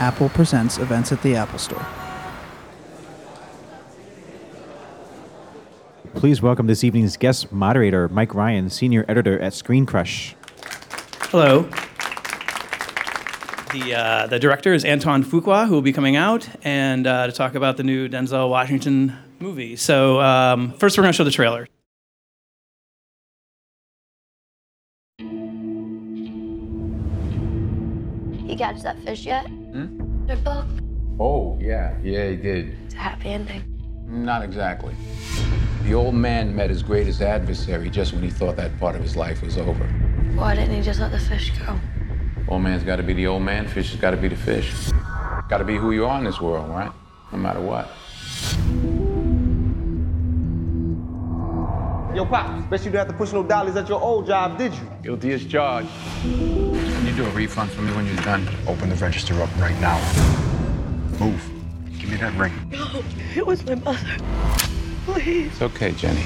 Apple Presents events at the Apple Store. Please welcome this evening's guest moderator, Mike Ryan, senior editor at Screen Crush. Hello. The, uh, the director is Antoine Fuqua, who will be coming out and uh, to talk about the new Denzel Washington movie. So, um, first, we're going to show the trailer. He catch that fish yet? Their book. Oh, yeah. Yeah, he did. It's a happy ending. Not exactly. The old man met his greatest adversary just when he thought that part of his life was over. Why didn't he just let the fish go? Old man's got to be the old man, fish has got to be the fish. Got to be who you are in this world, right? No matter what. Yo, Pop, bet you didn't have to push no dollies at your old job, did you? Guilty as charged. Can you do a refund for me when you're done? Open the register up right now. Move. Give me that ring. No, it was my mother. Please. It's okay, Jenny.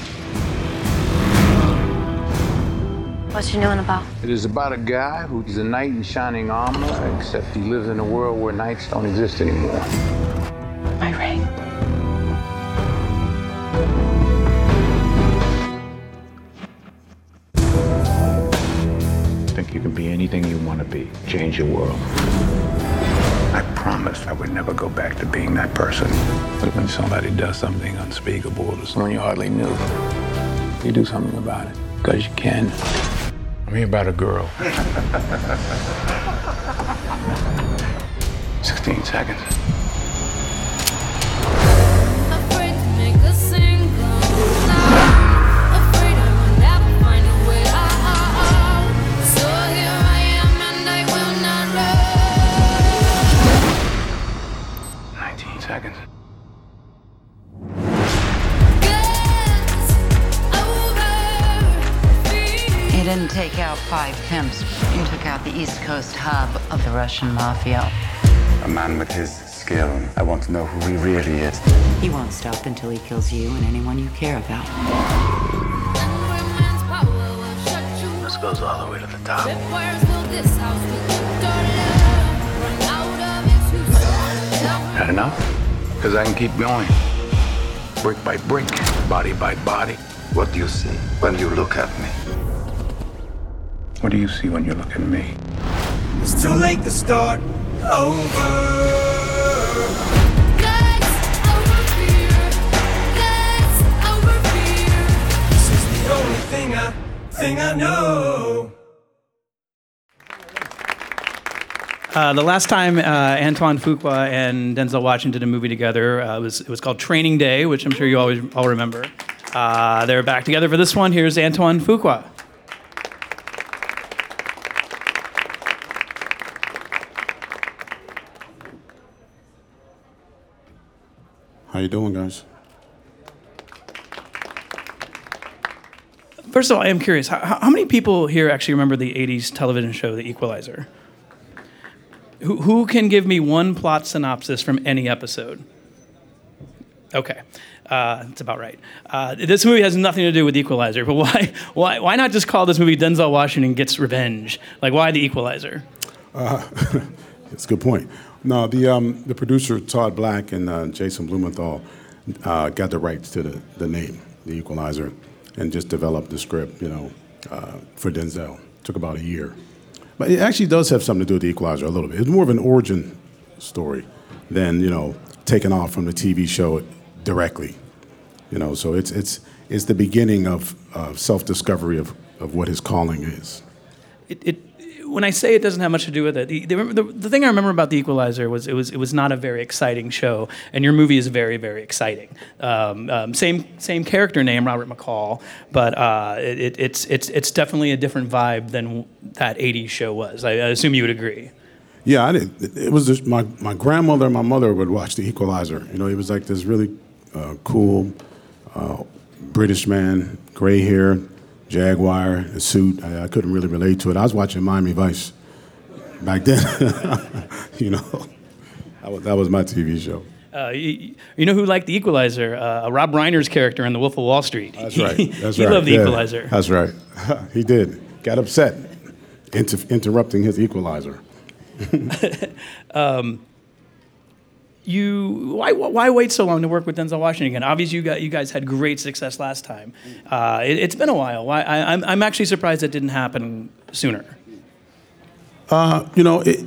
What's she doing about? It is about a guy who's a knight in shining armor, except he lives in a world where knights don't exist anymore. My ring. You can be anything you want to be. Change your world. I promised I would never go back to being that person. But when somebody does something unspeakable to someone you hardly knew, you do something about it. Because you can. I'm here about a girl. 16 seconds. Take out five pimps. You took out the East Coast hub of the Russian mafia. A man with his skill. I want to know who he really is. He won't stop until he kills you and anyone you care about. man's power will shut you This goes all the way to the top. Tripwires fill this house with your love. Run out of excuses. Had enough? Because I can keep going. Brick by brick, body by body. What do you see when you look at me? What do you see when you look at me? It's too late to start over. Let's over fear. Let's over fear. This is the thing I, thing I know. Uh, the last time uh, Antoine Fuqua and Denzel Washington did a movie together uh, was it was called Training Day, which I'm sure you always all remember. Uh, they're back together for this one. Here's Antoine Fuqua. How you doing, guys? First of all, I am curious. How, how many people here actually remember the '80s television show, The Equalizer? Who, who can give me one plot synopsis from any episode? Okay, uh, that's about right. Uh, this movie has nothing to do with Equalizer, but why, why, why not just call this movie Denzel Washington Gets Revenge? Like, why The Equalizer? Uh, that's a good point. No, the um, the producer Todd Black and uh, Jason Blumenthal uh, got the rights to the, the name, The Equalizer, and just developed the script, you know, uh, for Denzel. Took about a year, but it actually does have something to do with The Equalizer a little bit. It's more of an origin story than you know taken off from the TV show directly. You know, so it's it's it's the beginning of self discovery of, of what his calling is. It, it, when I say it doesn't have much to do with it, the, the, the, thing I remember about The Equalizer was it was it was not a very exciting show, and your movie is very very exciting. Um, um, same same character name, Robert McCall, but uh, it, it's it's it's definitely a different vibe than that '80s show was. I, I assume you would agree. Yeah, I did. It was just my, my grandmother and my mother would watch The Equalizer. You know, he was like this really uh, cool uh, British man, gray hair, Jaguar, a suit. I, I couldn't really relate to it. I was watching Miami Vice back then. you know, that was, that was my TV show. Uh, you, you know who liked The Equalizer? Uh, Rob Reiner's character in The Wolf of Wall Street. That's right. That's he right. loved The Yeah, Equalizer. That's right. he did. Got upset, inter- interrupting his Equalizer. um, you why why wait so long to work with Denzel Washington again? Obviously, you got you guys had great success last time. Uh, it, has been a while. Why I, I'm I'm actually surprised it didn't happen sooner. Uh, you know, it,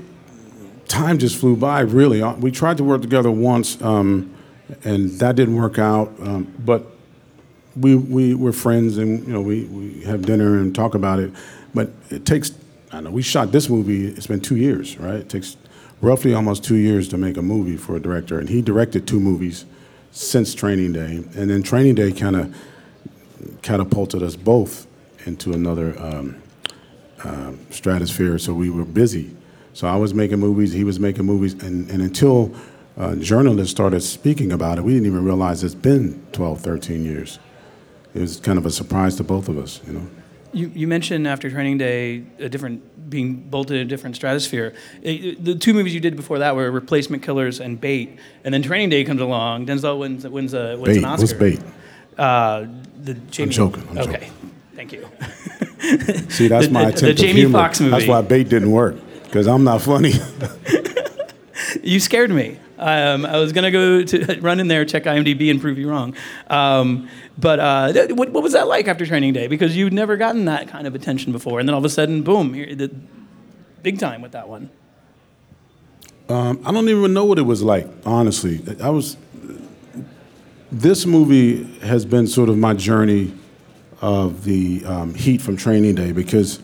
time just flew by. Really, Uh, we tried to work together once, um, and that didn't work out. Um, but we we were friends, and you know, we we have dinner and talk about it. But it takes. I don't know. We shot this movie. It's been two years, right? It takes roughly almost two years to make a movie for a director, and he directed two movies since Training Day, and then Training Day kind of catapulted us both into another um, uh, stratosphere. So we were busy. So I was making movies, he was making movies, and, and until uh, journalists started speaking about it, we didn't even realize it's been 12, 13 years. It was kind of a surprise to both of us, you know. You, you mentioned after Training Day a different being bolted in a different stratosphere. It- the two movies you did before that were Replacement Killers and Bait, and then Training Day comes along. Denzel wins wins a wins Bait. an Oscar. What's Bait? Uh, the Jamie. joking, I'm okay, joking. thank you. See, that's The- my the- attempt the Jamie humor. Foxx movie. That's why Bait didn't work, because I'm not funny. You scared me. Um, I was gonna go to run in there, check IMDb, and prove you wrong. Um, but uh, what, what was that like after Training Day? Because you'd never gotten that kind of attention before, and then all of a sudden, boom, the, big time with that one. Um, I don't even know what it was like, honestly. I was. This movie has been sort of my journey of the um, heat from Training Day because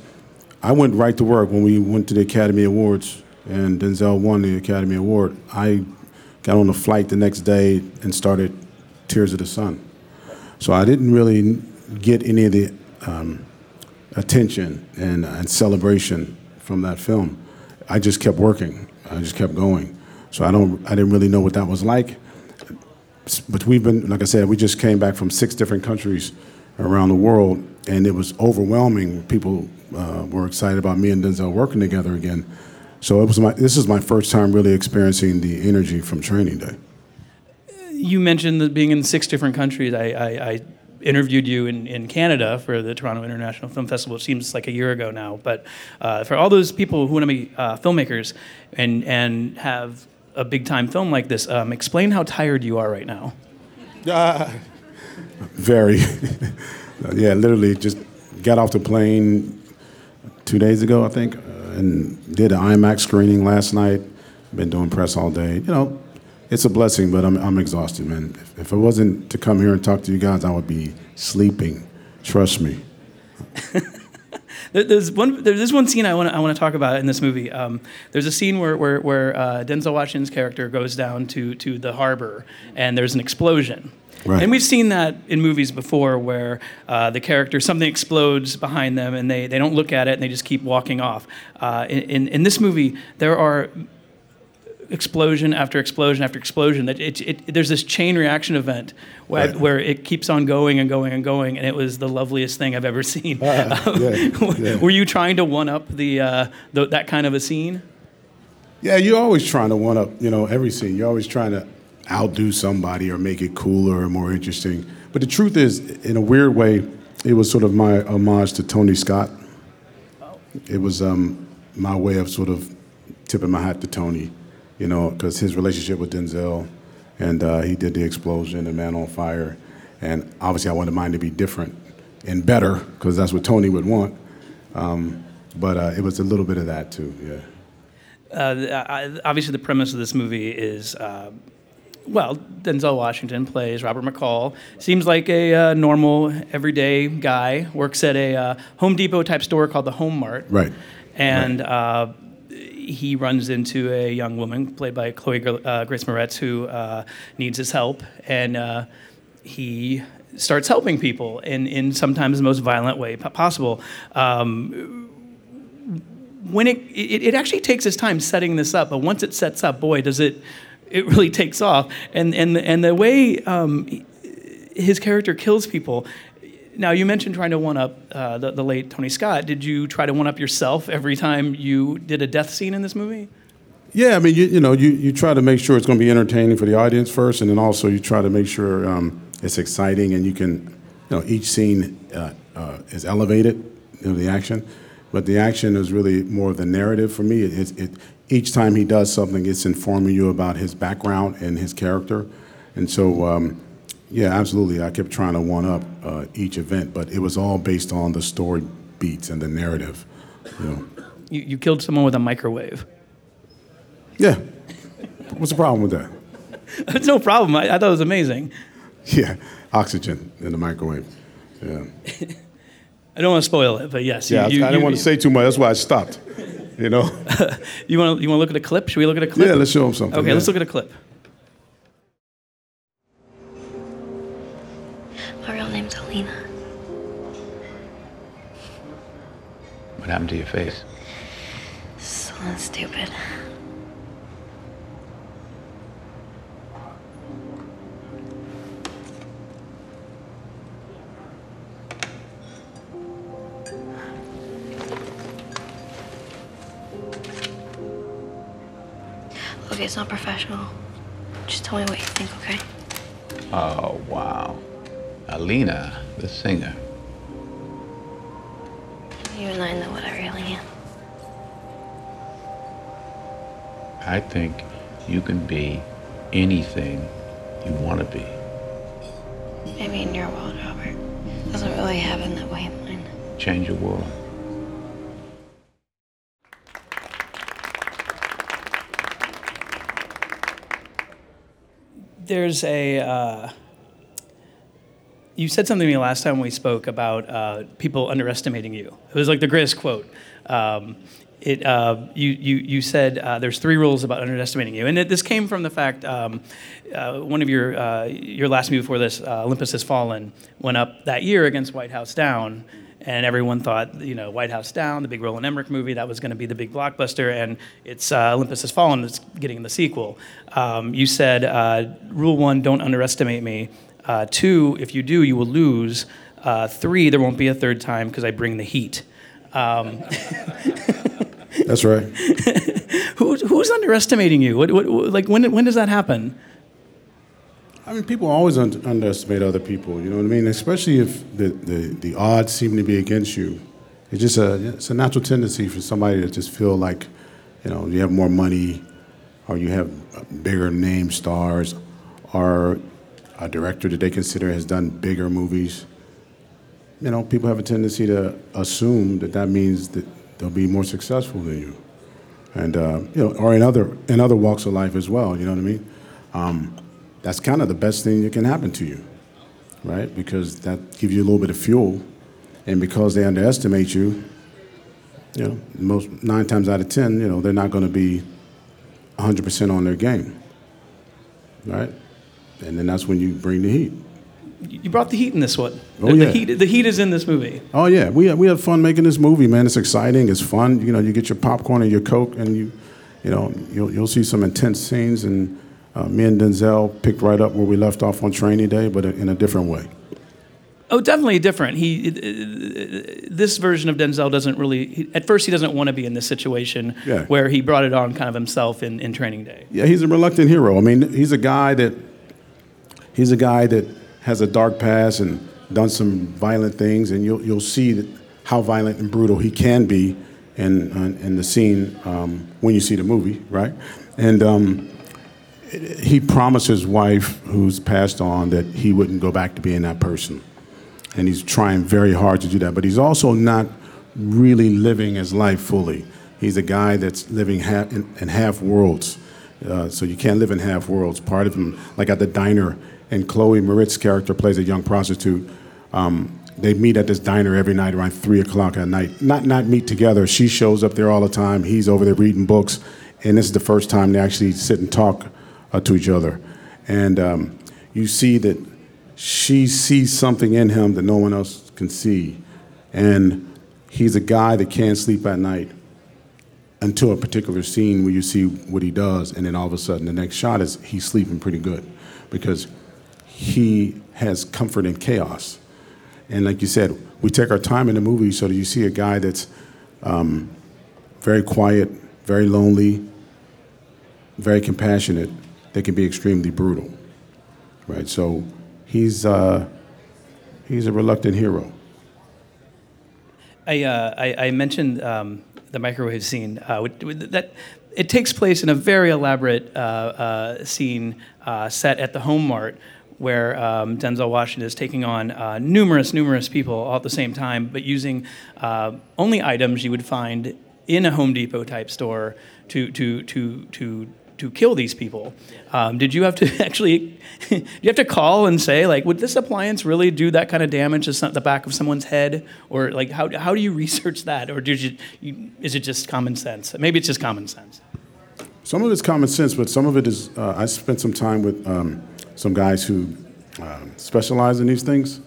I went right to work when we went to the Academy Awards and Denzel won the Academy Award. I got on a flight the next day and started Tears of the Sun. So I didn't really get any of the um, attention and, and celebration from that film. I just kept working. I just kept going. So I don't. I didn't really know what that was like. But we've been, like I said, we just came back from six different countries around the world, and it was overwhelming. People uh, were excited about me and Denzel working together again. So it was my. This is my first time really experiencing the energy from Training Day. You mentioned that being in six different countries. I, I, I interviewed you in, in Canada for the Toronto International Film Festival. It seems like a year ago now. But uh, for all those people who want to be uh, filmmakers and, and have a big time film like this, um, explain how tired you are right now. Very. yeah, literally just got off the plane two days ago, I think, uh, and did an IMAX screening last night. Been doing press all day. You know, it's a blessing, but I'm, I'm exhausted, man. If, if it wasn't to come here and talk to you guys, I would be sleeping. Trust me. There's one. There's one scene I want I want to talk about in this movie. Um, there's a scene where where, where uh, Denzel Washington's character goes down to to the harbor and there's an explosion. Right. And we've seen that in movies before, where uh, the character something explodes behind them and they, they don't look at it and they just keep walking off. Uh, in, in in this movie, there are explosion after explosion after explosion. That it, it, there's this chain reaction event where, Right. where it keeps on going and going and going, and it was the loveliest thing I've ever seen. Ah, yeah, yeah. Were you trying to one up the, uh, the that kind of a scene? Yeah, you're always trying to one up, you know, every scene. You're always trying to outdo somebody or make it cooler or more interesting. But the truth is, in a weird way, it was sort of my homage to Tony Scott. It was um, my way of sort of tipping my hat to Tony, you know, because his relationship with Denzel, and uh, he did the explosion, the Man on Fire, and obviously I wanted mine to be different and better because that's what Tony would want. Um, but uh, it was a little bit of that too, yeah. Uh, obviously, the premise of this movie is. Uh, well, Denzel Washington plays Robert McCall. Seems like a uh, normal, everyday guy. Works at a uh, Home Depot type store called the Home Mart. Right. And uh, he runs into a young woman played by Chloe uh, Grace Moretz who uh, needs his help, and uh, he starts helping people in, in sometimes the most violent way possible. Um, when it, it it actually takes its time setting this up, but once it sets up, boy, does it it really takes off. And and and the way um, his character kills people. Now you mentioned trying to one up uh, the, the late Tony Scott. Did you try to one up yourself every time you did a death scene in this movie? Yeah, I mean, you, you know, you, you try to make sure it's going to be entertaining for the audience first, and then also you try to make sure um, it's exciting and you can, you know, each scene uh, uh, is elevated, you know, the action. But the action is really more of the narrative for me. It, it, each time he does something, it's informing you about his background and his character. And so, um, yeah, absolutely. I kept trying to one up uh, each event, but it was all based on the story beats and the narrative. You know. You, you killed someone with a microwave. Yeah. What's the problem with that? It's no problem. I, I thought it was amazing. Yeah, oxygen in the microwave. Yeah. I don't want to spoil it, but yes. Yeah, you, I, I didn't want to say too much. That's why I stopped. You know. You want to you want to look at a clip? Should we look at a clip? Yeah, let's show 'em something, Okay, yeah. let's look at a clip. My real name's Alina. What happened to your face? Something stupid. It's not professional. Just tell me what you think, okay? Oh, wow. Alina, the singer. You and I know what I really am. I think you can be anything you want to be. Maybe in your world, Robert. Doesn't really happen that way in mine. Change your world. There's a. Uh, you said something to me last time we spoke about uh, people underestimating you. It was like the greatest quote. Um, it, uh, you, you, you said uh, there's three rules about underestimating you, and it, this came from the fact um, uh, one of your uh, your last movie before this, uh, Olympus Has Fallen, went up that year against White House Down, and everyone thought you know White House Down, the big Roland Emmerich movie, that was going to be the big blockbuster, and it's uh, Olympus Has Fallen that's getting the sequel. Um, you said uh, rule one, don't underestimate me. Uh, two, if you do, you will lose. Uh, three, there won't be a third time because I bring the heat. Um, That's right. who, who's underestimating you? What, what, like when, when does that happen? I mean, people always un- underestimate other people. You know what I mean? Especially if the, the, the odds seem to be against you. It's just a it's a natural tendency for somebody to just feel like, you know, you have more money, or you have bigger name stars, or a director that they consider has done bigger movies. You know, people have a tendency to assume that that means that they'll be more successful than you, and uh, you know, or in other in other walks of life as well. You know what I mean? Um, that's kind of the best thing that can happen to you, right? Because that gives you a little bit of fuel, and because they underestimate you, you know, most nine times out of ten, you know, they're not going to be 100% on their game, right? And then that's when you bring the heat. You brought the heat in this one. Oh, the, yeah. the, heat, the heat is in this movie. Oh yeah, we we have fun making this movie, man. It's exciting. It's fun. You know, you get your popcorn and your coke, and you, you know, you'll you'll see some intense scenes. And uh, me and Denzel picked right up where we left off on Training Day, but in a different way. Oh, definitely different. He, uh, this version of Denzel doesn't really. He, at first, he doesn't want to be in this situation Yeah. where he brought it on kind of himself in, in Training Day. Yeah, he's a reluctant hero. I mean, he's a guy that he's a guy that has a dark past and done some violent things, and you'll you'll see that how violent and brutal he can be in in, in the scene um, when you see the movie, right? And um, he promised his wife, who's passed on, that he wouldn't go back to being that person, and he's trying very hard to do that. But he's also not really living his life fully. He's a guy that's living half, in, in half worlds. Uh, so you can't live in half worlds. Part of him, like at the diner, and Chloe Moretz's character plays a young prostitute. Um, they meet at this diner every night around three o'clock at night. Not not meet together. She shows up there all the time. He's over there reading books, and this is the first time they actually sit and talk uh, to each other. And um, you see that she sees something in him that no one else can see, and he's a guy that can't sleep at night until a particular scene where you see what he does, and then all of a sudden the next shot is he's sleeping pretty good because he has comfort in chaos. And like you said, we take our time in the movie so that you see a guy that's um, very quiet, very lonely, very compassionate, that can be extremely brutal, right? So he's uh, he's a reluctant hero. I, uh, I, I mentioned um, the microwave scene. Uh, that it takes place in a very elaborate uh, uh, scene uh, set at the Home Mart where um, Denzel Washington is taking on uh, numerous, numerous people all at the same time, but using only items you would find in a Home Depot type store to, to, to, to, to kill these people. Um, did you have to actually, you have to call and say, like, would this appliance really do that kind of damage to some, the back of someone's head? Or, like, how, how do you research that? Or did you, you, is it just common sense? Maybe it's just common sense. Some of it's common sense, but some of it is. Uh, I spent some time with um, some guys who um, specialize in these things.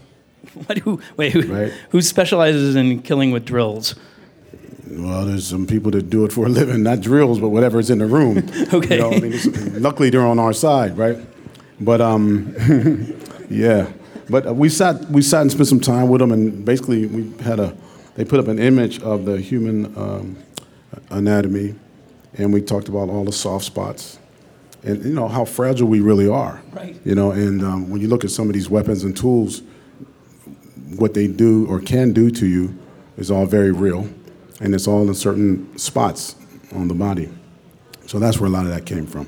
What, who, wait, who, who specializes in killing with drills? Well, there's some people that do it for a living, not drills, but whatever's in the room. Okay. You know, I mean, luckily, they're on our side, right? But um, yeah. But we sat we sat and spent some time with them, and basically we had a they put up an image of the human um, anatomy, and we talked about all the soft spots, and you know how fragile we really are. Right. You know, and um, when you look at some of these weapons and tools, what they do or can do to you is all very real, and it's all in certain spots on the body. So that's where a lot of that came from.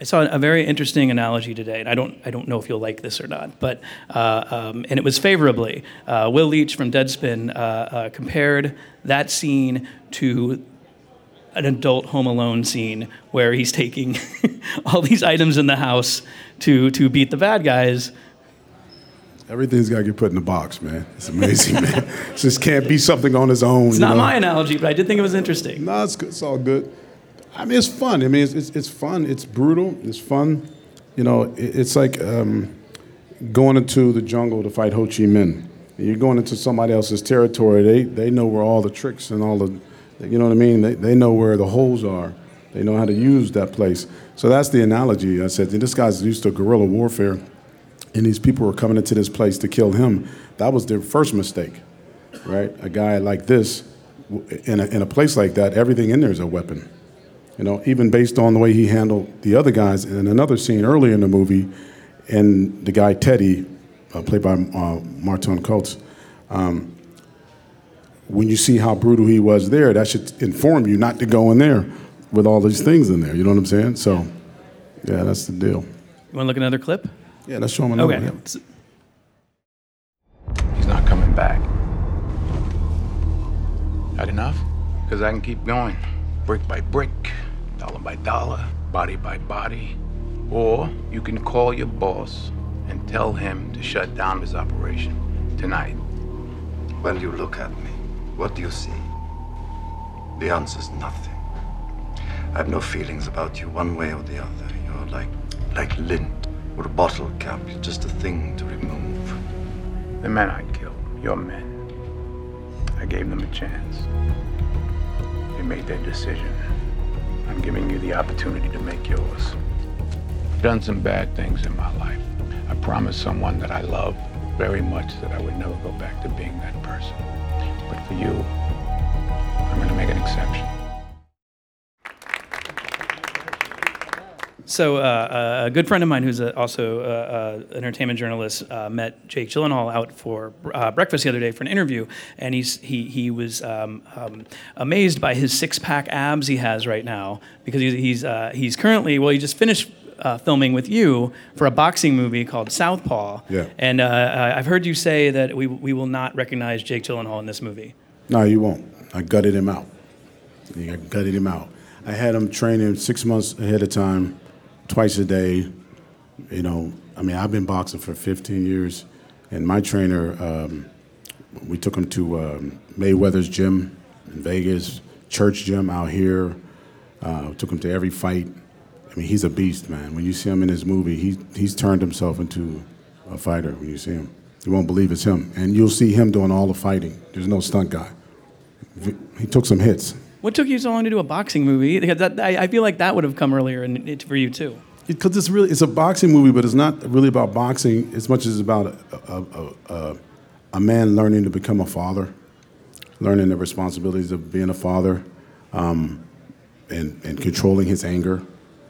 I saw a very interesting analogy today, and I don't, I don't know if you'll like this or not, but uh, um, and it was favorably. Uh, Will Leitch from Deadspin uh, uh, compared that scene to an adult Home Alone scene where he's taking all these items in the house to to beat the bad guys. Everything's got to get put in a box, man. It's amazing, man. It just can't be something on its own. It's not know? my analogy, but I did think it was interesting. No, it's, good. it's all good. I mean, it's fun. I mean, it's, it's, it's fun. It's brutal. It's fun. You know, it, it's like um, going into the jungle to fight Ho Chi Minh. You're going into somebody else's territory. They, they know where all the tricks and all the, you know what I mean? They, they know where the holes are. They know how to use that place. So that's the analogy. I said, this guy's used to guerrilla warfare, and these people were coming into this place to kill him. That was their first mistake, right? A guy like this, in a, in a place like that, everything in there is a weapon. You know, even based on the way he handled the other guys in another scene earlier in the movie, and the guy Teddy, uh, played by uh, Marton Csokas, um, when you see how brutal he was there, that should inform you not to go in there with all these things in there. You know what I'm saying? So, yeah, that's the deal. You want to look at another clip? Yeah, let's show him another Okay. one. He's not coming back. Had enough? Because I can keep going. Brick by brick, dollar by dollar, body by body. Or you can call your boss and tell him to shut down his operation tonight. When you look at me, what do you see? The answer's nothing. I have no feelings about you one way or the other. You're like like lint or a bottle cap. You're just a thing to remove. The men I killed, your men. I gave them a chance. They made their decision. I'm giving you the opportunity to make yours. I've done some bad things in my life. I promised someone that I love very much that I would never go back to being that person. But for you, I'm going to make an exception. So, uh, a good friend of mine who's a, also uh, uh, an entertainment journalist uh, met Jake Gyllenhaal out for uh, breakfast the other day for an interview, and he's, he, he was um, um, amazed by his six pack abs he has right now because he's, he's, uh, he's currently, well, he just finished uh, filming with you for a boxing movie called Southpaw. Yeah. And uh, I've heard you say that we, we will not recognize Jake Gyllenhaal in this movie. No, you won't. I gutted him out. I gutted him out. I had him training six months ahead of time, twice a day. You know, I mean, I've been boxing for 15 years, and my trainer, um, we took him to um, Mayweather's gym in Vegas, church gym out here. Uh, took him to every fight. I mean, he's a beast, man. When you see him in his movie, he, he's turned himself into a fighter when you see him. You won't believe it's him. And you'll see him doing all the fighting. There's no stunt guy. He took some hits. What took you so long to do a boxing movie? Because that, I, I feel like that would have come earlier in, it, for you too. Because it's really it's a boxing movie, but it's not really about boxing as much as it's about a, a, a, a, a man learning to become a father, learning the responsibilities of being a father, um, and and controlling his anger.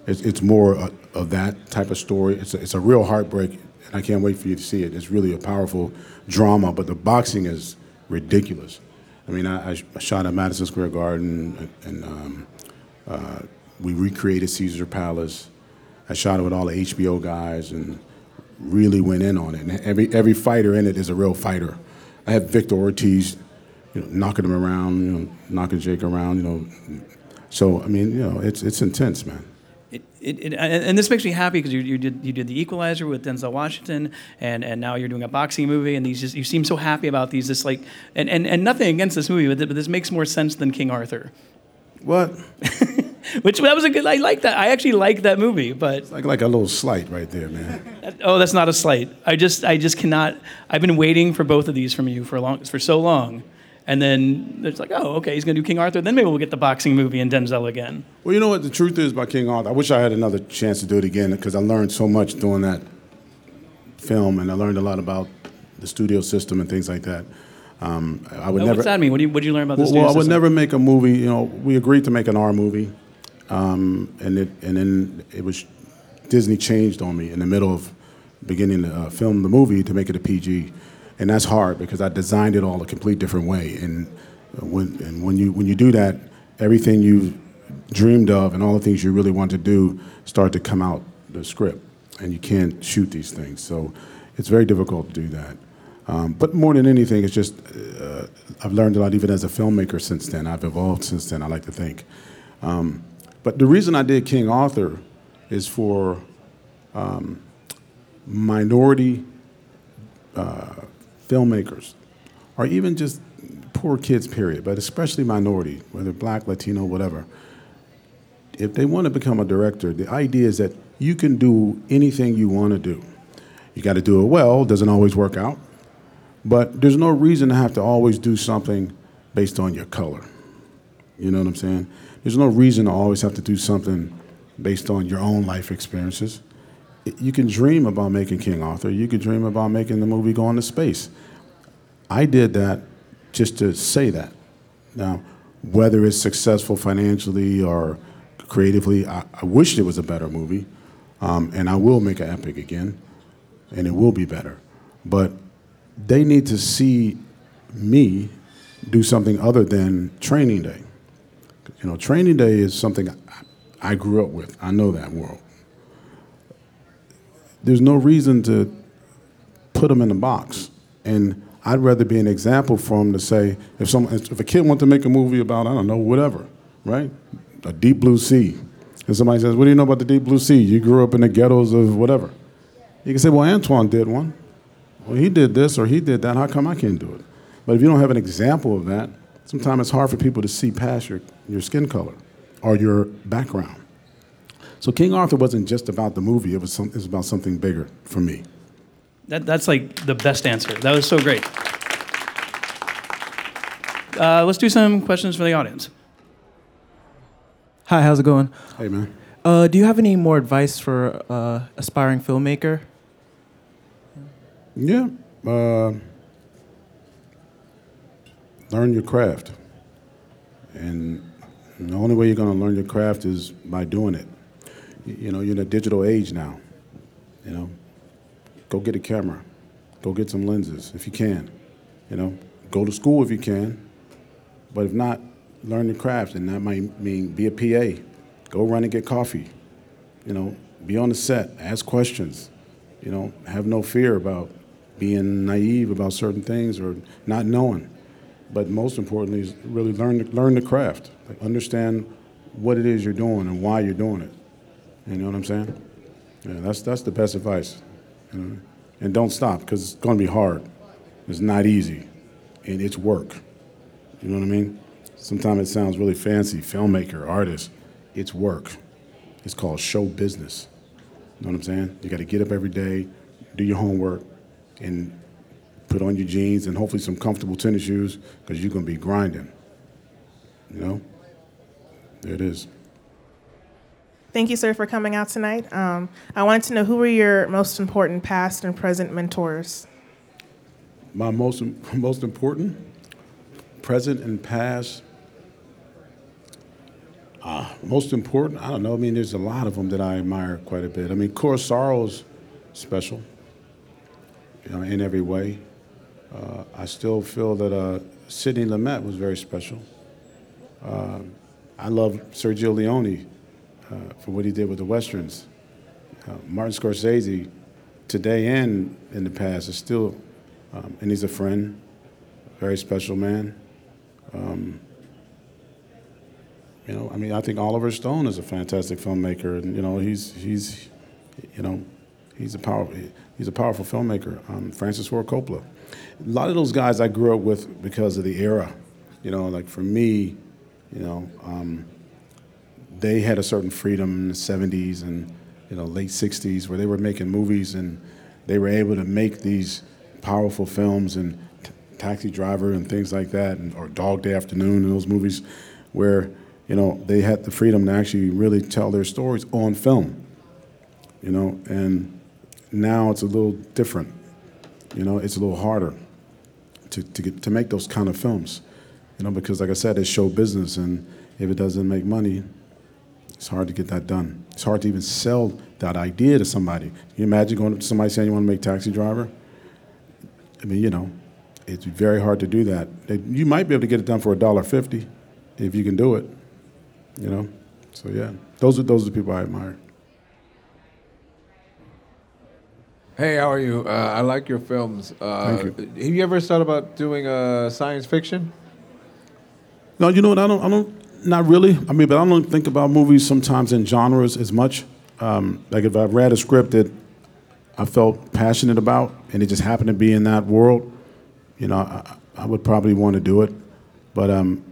It's, it's more a, of that type of story. It's a, it's a real heartbreak, and I can't wait for you to see it. It's really a powerful drama, but the boxing is ridiculous. I mean, I, I shot at Madison Square Garden, and um, uh, we recreated Caesar Palace. I shot it with all the HBO guys and really went in on it. And every every fighter in it is a real fighter. I had Victor Ortiz, you know, knocking him around, you know, knocking Jake around, you know. So I mean, you know, it's it's intense, man. It, it, and and this makes me happy because you, you did you did the Equalizer with Denzel Washington, and, and now you're doing a boxing movie, and these just you seem so happy about these. This like and, and, and nothing against this movie, but, th- but this makes more sense than King Arthur. What? Which that was a good. I like that. I actually like that movie, but Like like a little slight right there, man. oh, that's not a slight. I just I just cannot. I've been waiting for both of these from you for long for so long, and then it's like, oh, okay, he's gonna do King Arthur. Then maybe we'll get the boxing movie and Denzel again. Well, you know what the truth is about King Arthur. I wish I had another chance to do it again because I learned so much doing that film, and I learned a lot about the studio system and things like that. Um, I would Oh, never. What's that mean? What do you what did you learn about the Well, studio well, I would system? never make a movie. You know, we agreed to make an R movie, um, and it and then it was Disney changed on me in the middle of beginning to uh, film the movie to make it a PG, and that's hard because I designed it all a complete different way. And when and when you when you do that, everything you dreamed of and all the things you really want to do start to come out the script, and you can't shoot these things. So it's very difficult to do that. Um, but more than anything, it's just uh, I've learned a lot even as a filmmaker since then. I've evolved since then. I like to think. Um, but the reason I did King Arthur is for um, minority uh, filmmakers, or even just poor kids. Period. But especially minority, whether black, Latino, whatever. If they want to become a director, the idea is that you can do anything you want to do. You got to do it well. Doesn't always work out. But there's no reason to have to always do something based on your color. You know what I'm saying? There's no reason to always have to do something based on your own life experiences. You can dream about making King Arthur. You could dream about making the movie Going to Space. I did that just to say that. Now, whether it's successful financially or creatively, I, I wish it was a better movie. Um, and I will make an epic again, and it will be better. But they need to see me do something other than training day. You know, training day is something I grew up with. I know that world. There's no reason to put them in a box. And I'd rather be an example for them to say, if some, if a kid wants to make a movie about, I don't know, whatever, right? A deep blue sea. And somebody says, what do you know about the deep blue sea? You grew up in the ghettos of whatever. You can say, well, Antoine did one. Well, he did this or he did that. How come I can't do it? But if you don't have an example of that, sometimes it's hard for people to see past your, your skin color or your background. So King Arthur wasn't just about the movie, it was, some, it was about something bigger for me. That, that's like the best answer. That was so great. Uh, let's do some questions from the audience. Hi, how's it going? Hey, man. Uh, do you have any more advice for uh, aspiring filmmaker? Yeah. Uh, learn your craft. And the only way you're going to learn your craft is by doing it. You know, you're in a digital age now. You know, go get a camera. Go get some lenses if you can. You know, go to school if you can. But if not, learn the craft. And that might mean be a PA. Go run and get coffee. You know, be on the set, ask questions. You know, have no fear about being naive about certain things or not knowing. But most importantly is really learn the, learn the craft. Like understand what it is you're doing and why you're doing it. You know what I'm saying? Yeah, that's that's the best advice. You know? And don't stop because it's going to be hard. It's not easy, and it's work. You know what I mean? Sometimes it sounds really fancy, filmmaker, artist. It's work. It's called show business. You know what I'm saying? You got to get up every day, do your homework, and put on your jeans and hopefully some comfortable tennis shoes because you're going to be grinding. You know? There it is. Thank you, sir, for coming out tonight. Um, I wanted to know who were your most important past and present mentors? My most most important, present and past. Uh, most important, I don't know. I mean, there's a lot of them that I admire quite a bit. I mean, Kurosawa's special, you know, in every way. Uh, I still feel that uh, Sidney Lumet was very special. Uh, I love Sergio Leone for what he did with the westerns. Uh, Martin Scorsese, today and in the past, is still, um, and he's a friend, very special man. Um, you know, I mean, I think Oliver Stone is a fantastic filmmaker, and you know, he's he's, you know, he's a power he's a powerful filmmaker. Um, Francis Ford Coppola, a lot of those guys I grew up with because of the era. You know, like for me, you know, um, they had a certain freedom in the '70s and you know late '60s where they were making movies and they were able to make these powerful films and t- Taxi Driver and things like that, and, or Dog Day Afternoon and those movies where you know they had the freedom to actually really tell their stories on film. You know, and now it's a little different. You know, it's a little harder to, to get to make those kind of films. You know, because like I said, it's show business, and if it doesn't make money, it's hard to get that done. It's hard to even sell that idea to somebody. Can you imagine going up to somebody saying you want to make Taxi Driver? I mean, you know, it's very hard to do that. You might be able to get it done for a dollar fifty, if you can do it. You know, so yeah, those are those are the people I admire. Hey, how are you? Uh, I like your films. Uh, Thank Have you ever thought about doing uh, science fiction? No, you know what? I don't. I don't. Not really. I mean, but I don't think about movies sometimes in genres as much. Um, like if I read a script that I felt passionate about, and it just happened to be in that world, you know, I, I would probably want to do it. But um,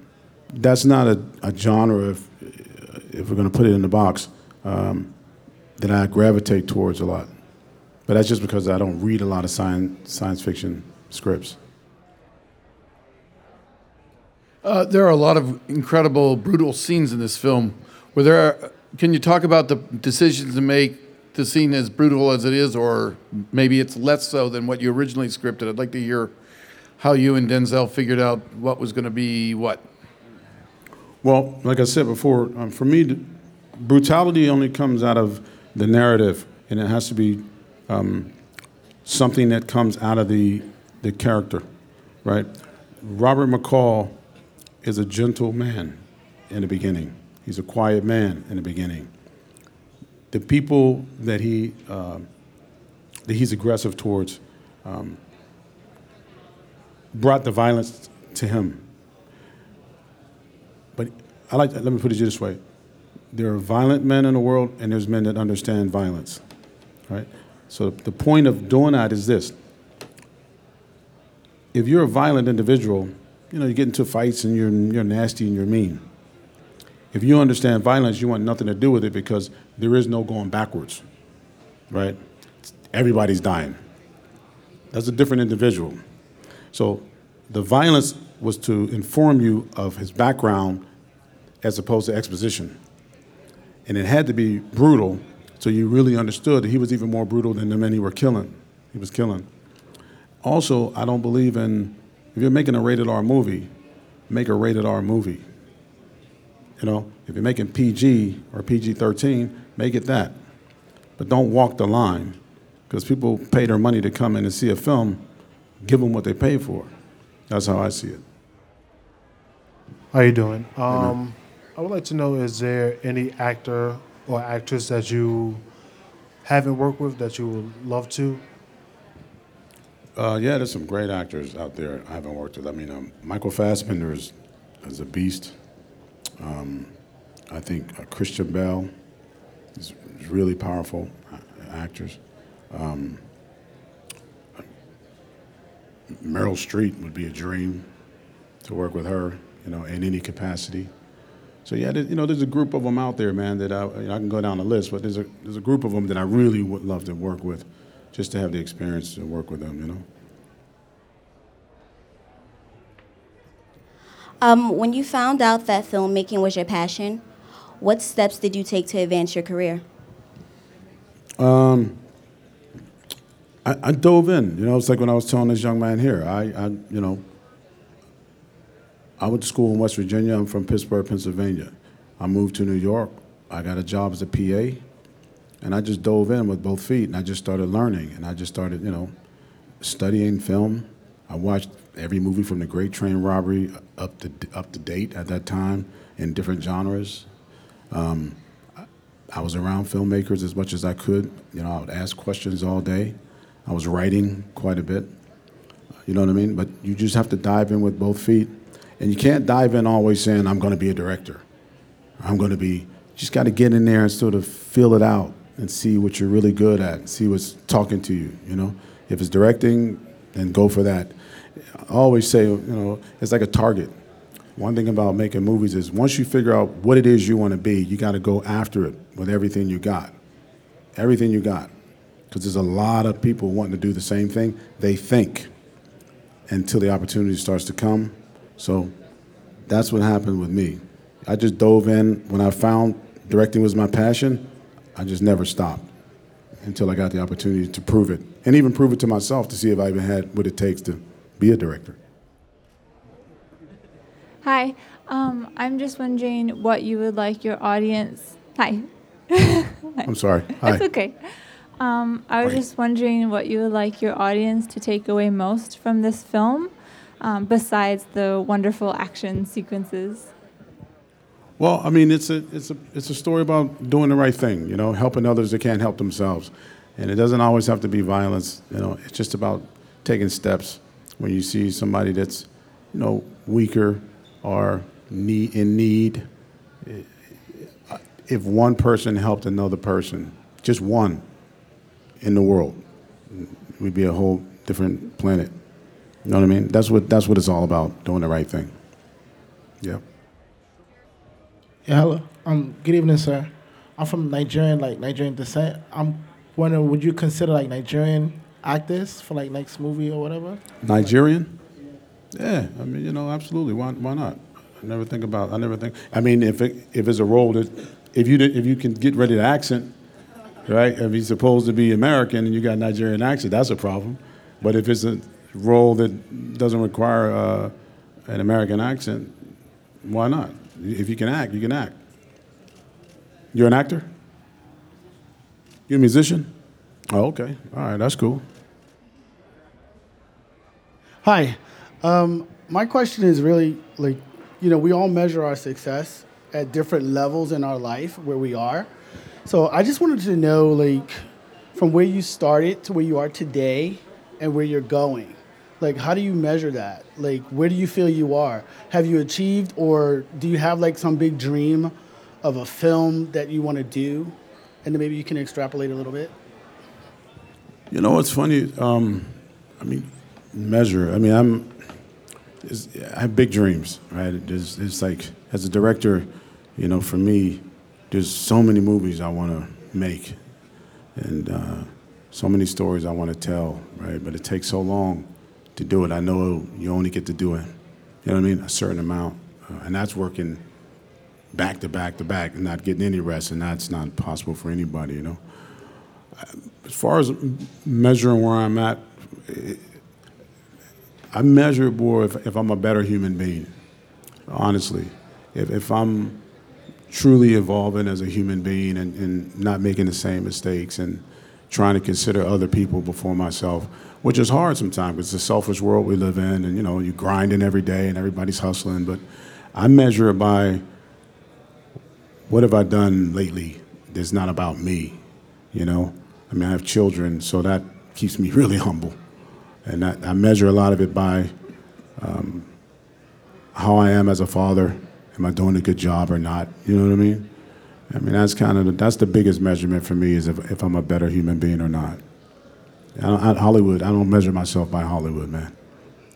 that's not a, a genre. If if we're going to put it in the box, um, that I gravitate towards a lot. But that's just because I don't read a lot of science science fiction scripts. Uh, there are a lot of incredible, brutal scenes in this film. Were there? Are, Can you talk about the decisions to make the scene as brutal as it is, or maybe it's less so than what you originally scripted? I'd like to hear how you and Denzel figured out what was going to be what. Well, like I said before, um, for me, brutality only comes out of the narrative, and it has to be um, something that comes out of the the character, right? Robert McCall is a gentle man in the beginning. He's a quiet man in the beginning. The people that he uh, that he's aggressive towards um, brought the violence to him. But I like let me put it this way: there are violent men in the world, and there's men that understand violence, right? So the point of doing that is this: if you're a violent individual, you know you get into fights and you're you're nasty and you're mean. If you understand violence, you want nothing to do with it because there is no going backwards, right? Everybody's dying. That's a different individual. So the violence was to inform you of his background as opposed to exposition. And it had to be brutal so you really understood that he was even more brutal than the men he were killing. He was killing. Also, I don't believe in if you're making a rated R movie, make a rated R movie. You know, if you're making PG or PG 13, make it that. But don't walk the line because people pay their money to come in and see a film, give them what they pay for. That's how I see it. How you doing? Um, I would like to know: Is there any actor or actress that you haven't worked with that you would love to? Uh, yeah, there's some great actors out there I haven't worked with. I mean, um, Michael Fassbender is, is a beast. Um, I think uh, Christian Bale is, is really powerful uh, actors. Um, Meryl Streep would be a dream to work with her, you know, in any capacity. So yeah, there, you know, there's a group of them out there, man. That I, you know, I can go down the list, but there's a there's a group of them that I really would love to work with, just to have the experience to work with them, you know. Um, when you found out that filmmaking was your passion, what steps did you take to advance your career? Um, I, I dove in. You know, it's like when I was telling this young man here. I, I, you know, I went to school in West Virginia. I'm from Pittsburgh, Pennsylvania. I moved to New York. I got a job as a PA, and I just dove in with both feet, and I just started learning, and I just started, you know, studying film. I watched every movie from The Great Train Robbery up to up to date at that time in different genres. Um, I was around filmmakers as much as I could. You know, I would ask questions all day. I was writing quite a bit. You know what I mean? But you just have to dive in with both feet. And you can't dive in always saying, I'm going to be a director. I'm going to be, you just got to get in there and sort of feel it out and see what you're really good at, see what's talking to you, you know? If it's directing, then go for that. I always say, you know, it's like a target. One thing about making movies is once you figure out what it is you want to be, you got to go after it with everything you got. Everything you got. Because there's a lot of people wanting to do the same thing. They think until the opportunity starts to come. So that's what happened with me. I just dove in. When I found directing was my passion, I just never stopped until I got the opportunity to prove it. And even prove it to myself to see if I even had what it takes to be a director. Hi, um, I'm just wondering what you would like your audience. Hi. I'm sorry. Hi. It's okay. Um, I was Hi. just wondering what you would like your audience to take away most from this film, um, besides the wonderful action sequences. Well, I mean, it's a it's a it's a story about doing the right thing. You know, helping others that can't help themselves, and it doesn't always have to be violence. You know, it's just about taking steps when you see somebody that's, you know, weaker or need in need. If one person helped another person, just one, in the world, we'd be a whole different planet. You know what I mean? That's what that's what it's all about, doing the right thing. Yeah. Yeah, hello. Um, good evening, sir. I'm from Nigerian, like Nigerian descent. I'm wondering, would you consider like Nigerian actors for like next movie or whatever? Nigerian? Yeah, I mean, you know, absolutely. Why, why not? I never think about. I never think. I mean, if it, if it's a role that, if you did- if you can get ready to accent, right? If he's supposed to be American and you got Nigerian accent, that's a problem. But if it's a role that doesn't require uh, an American accent, why not? If you can act, you can act. You're an actor. You're a musician. Oh, okay. All right, that's cool. Hi. Um, my question is really like, you know, we all measure our success at different levels in our life where we are. So I just wanted to know, like, from where you started to where you are today and where you're going. Like, how do you measure that? Like, where do you feel you are? Have you achieved, or do you have like some big dream of a film that you want to do? And then maybe you can extrapolate a little bit. You know what's funny? Um, I mean, measure. I mean, I'm. It's, I have big dreams, right? It's, it's like as a director, you know, for me, there's so many movies I want to make, and uh, so many stories I want to tell, right? But it takes so long to do it. I know you only get to do it, you know what I mean, a certain amount, uh, and that's working back to back to back and not getting any rest, and that's not possible for anybody, you know as far as measuring where I'm at, eh, I measure more if, if I'm a better human being, honestly. If, if I'm truly evolving as a human being and, and not making the same mistakes and trying to consider other people before myself, which is hard sometimes. It's a selfish world we live in, and you know, you're grinding every day and everybody's hustling. But I measure it by what have I done lately that's not about me, you know? I mean, I have children, so that keeps me really humble. And that, I measure a lot of it by um, how I am as a father. Am I doing a good job or not? You know what I mean? I mean, that's kind of the, that's the biggest measurement for me is if, if I'm a better human being or not. I I, Hollywood, I don't measure myself by Hollywood, man,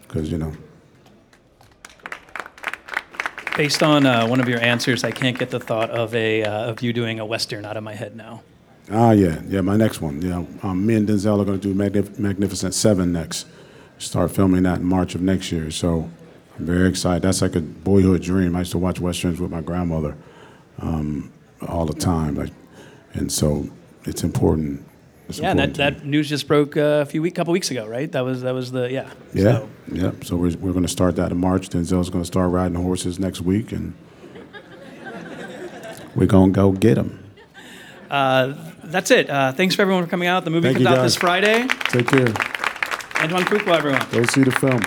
because you know. Based on uh, one of your answers, I can't get the thought of a uh, of you doing a western out of my head now. Ah, yeah, yeah. My next one. Yeah, um, me and Denzel are going to do Magnif- Magnificent Seven next. Start filming that in March of next year. So I'm very excited. That's like a boyhood dream. I used to watch westerns with my grandmother um, all the time, like, and so it's important. It's yeah, that, that news just broke uh, a few week, couple weeks ago, right? That was that was the yeah. Yeah, So, yeah. So we're, we're going to start that in March. Denzel's going to start riding horses next week, and we're going to go get him. uh, that's it. Uh, thanks for everyone for coming out. The movie Thank comes out guys. this Friday. Take care. Antoine Fuqua, everyone. Go see the film.